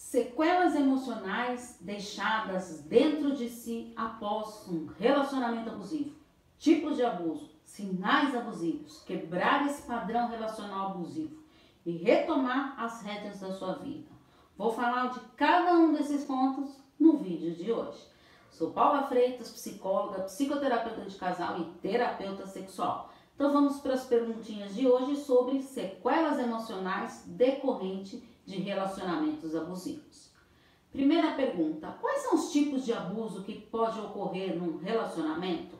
Sequelas emocionais deixadas dentro de si após um relacionamento abusivo. Tipos de abuso, sinais abusivos, quebrar esse padrão relacional abusivo e retomar as rédeas da sua vida. Vou falar de cada um desses pontos no vídeo de hoje. Sou Paula Freitas, psicóloga, psicoterapeuta de casal e terapeuta sexual. Então vamos para as perguntinhas de hoje sobre sequelas emocionais decorrente de relacionamentos abusivos. Primeira pergunta: quais são os tipos de abuso que pode ocorrer num relacionamento?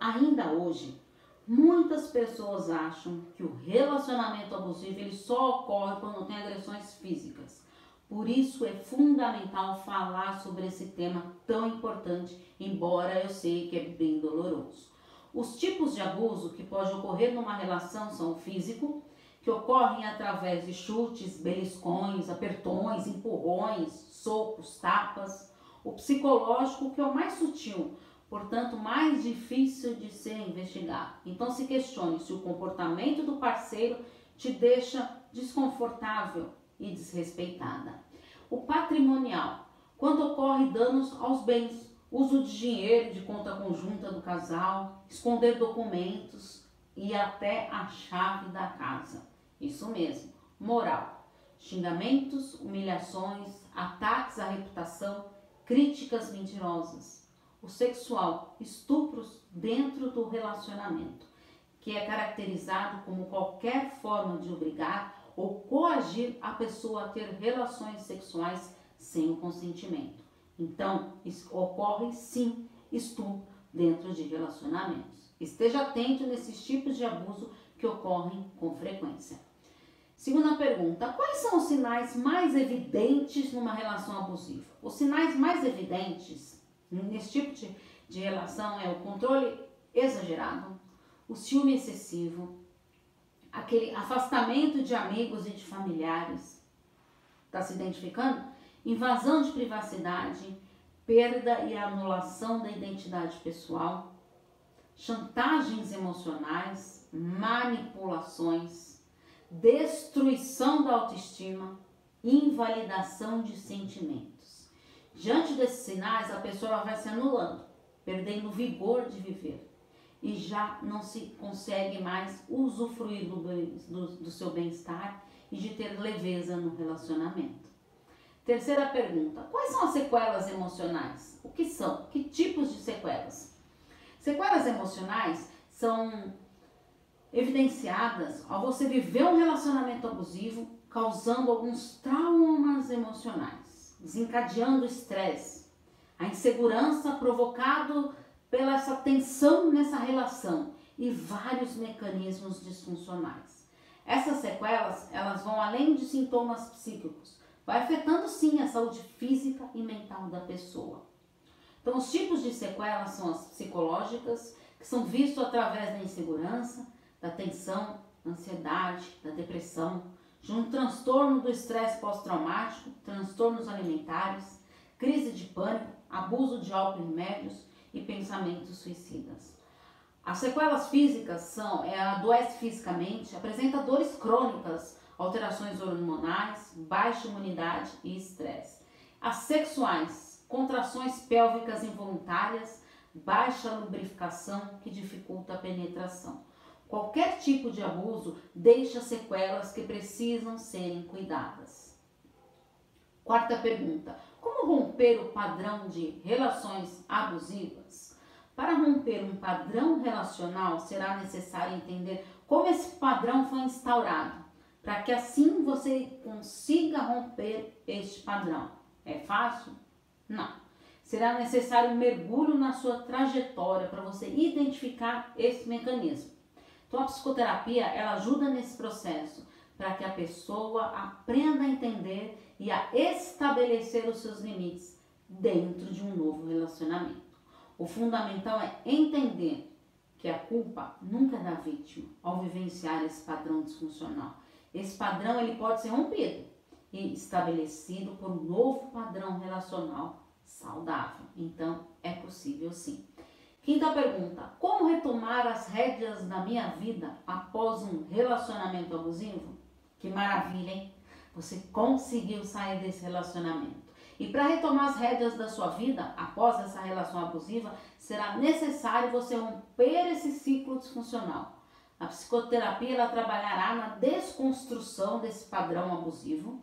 Ainda hoje, muitas pessoas acham que o relacionamento abusivo ele só ocorre quando tem agressões físicas. Por isso é fundamental falar sobre esse tema tão importante, embora eu sei que é bem doloroso. Os tipos de abuso que pode ocorrer numa relação são o físico, que ocorrem através de chutes, beliscões, apertões, empurrões, socos, tapas. O psicológico, que é o mais sutil, portanto, mais difícil de ser investigado. Então, se questione se o comportamento do parceiro te deixa desconfortável e desrespeitada. O patrimonial, quando ocorre danos aos bens, uso de dinheiro de conta conjunta do casal, esconder documentos e até a chave da casa. Isso mesmo, moral. Xingamentos, humilhações, ataques à reputação, críticas mentirosas. O sexual, estupros dentro do relacionamento, que é caracterizado como qualquer forma de obrigar ou coagir a pessoa a ter relações sexuais sem o consentimento. Então, ocorre sim estupro dentro de relacionamentos. Esteja atento nesses tipos de abuso que ocorrem com frequência. Segunda pergunta: quais são os sinais mais evidentes numa relação abusiva? Os sinais mais evidentes nesse tipo de, de relação é o controle exagerado, o ciúme excessivo, aquele afastamento de amigos e de familiares. Está se identificando? invasão de privacidade, perda e anulação da identidade pessoal, chantagens emocionais, manipulações, destruição da autoestima, invalidação de sentimentos. Diante desses sinais, a pessoa vai se anulando, perdendo o vigor de viver e já não se consegue mais usufruir do, do, do seu bem-estar e de ter leveza no relacionamento. Terceira pergunta: quais são as sequelas emocionais? O que são? Que tipos de sequelas? Sequelas emocionais são evidenciadas ao você viver um relacionamento abusivo, causando alguns traumas emocionais, desencadeando estresse, a insegurança provocado pela essa tensão nessa relação e vários mecanismos disfuncionais. Essas sequelas, elas vão além de sintomas psíquicos, vai afetando sim a saúde física e mental da pessoa. Então, os tipos de sequelas são as psicológicas, que são vistos através da insegurança, da tensão, da ansiedade, da depressão, de um transtorno do estresse pós-traumático, transtornos alimentares, crise de pânico, abuso de álcool em médios e pensamentos suicidas. As sequelas físicas são é, adoece fisicamente, apresenta dores crônicas, alterações hormonais, baixa imunidade e estresse. As sexuais, contrações pélvicas involuntárias, baixa lubrificação que dificulta a penetração. Qualquer tipo de abuso deixa sequelas que precisam serem cuidadas. Quarta pergunta: Como romper o padrão de relações abusivas? Para romper um padrão relacional, será necessário entender como esse padrão foi instaurado para que assim você consiga romper este padrão. É fácil? Não. Será necessário um mergulho na sua trajetória para você identificar esse mecanismo. Então a psicoterapia ela ajuda nesse processo para que a pessoa aprenda a entender e a estabelecer os seus limites dentro de um novo relacionamento. O fundamental é entender que a culpa nunca é da vítima ao vivenciar esse padrão disfuncional esse padrão ele pode ser rompido e estabelecido por um novo padrão relacional saudável. Então, é possível sim. Quinta pergunta: Retomar as rédeas da minha vida após um relacionamento abusivo? Que maravilha, hein? você conseguiu sair desse relacionamento. E para retomar as rédeas da sua vida, após essa relação abusiva, será necessário você romper esse ciclo disfuncional. A psicoterapia ela trabalhará na desconstrução desse padrão abusivo,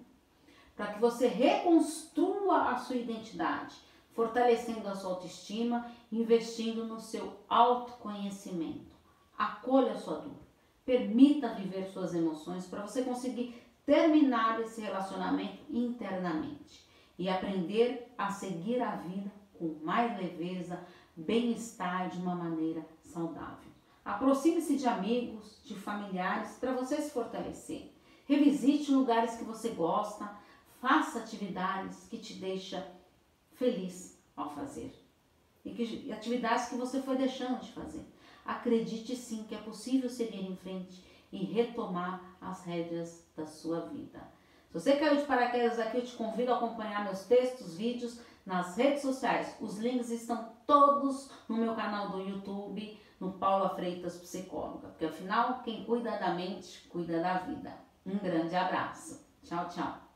para que você reconstrua a sua identidade, fortalecendo a sua autoestima, investindo no seu autoconhecimento. Acolha a sua dor, permita viver suas emoções para você conseguir terminar esse relacionamento internamente e aprender a seguir a vida com mais leveza, bem-estar de uma maneira saudável. Aproxime-se de amigos, de familiares para você se fortalecer. Revisite lugares que você gosta, faça atividades que te deixam feliz ao fazer. E que, atividades que você foi deixando de fazer. Acredite sim que é possível seguir em frente e retomar as rédeas da sua vida. Se você caiu de paraquedas aqui, eu te convido a acompanhar meus textos, vídeos nas redes sociais. Os links estão todos no meu canal do YouTube, no Paula Freitas Psicóloga. Porque afinal, quem cuida da mente, cuida da vida. Um grande abraço. Tchau, tchau.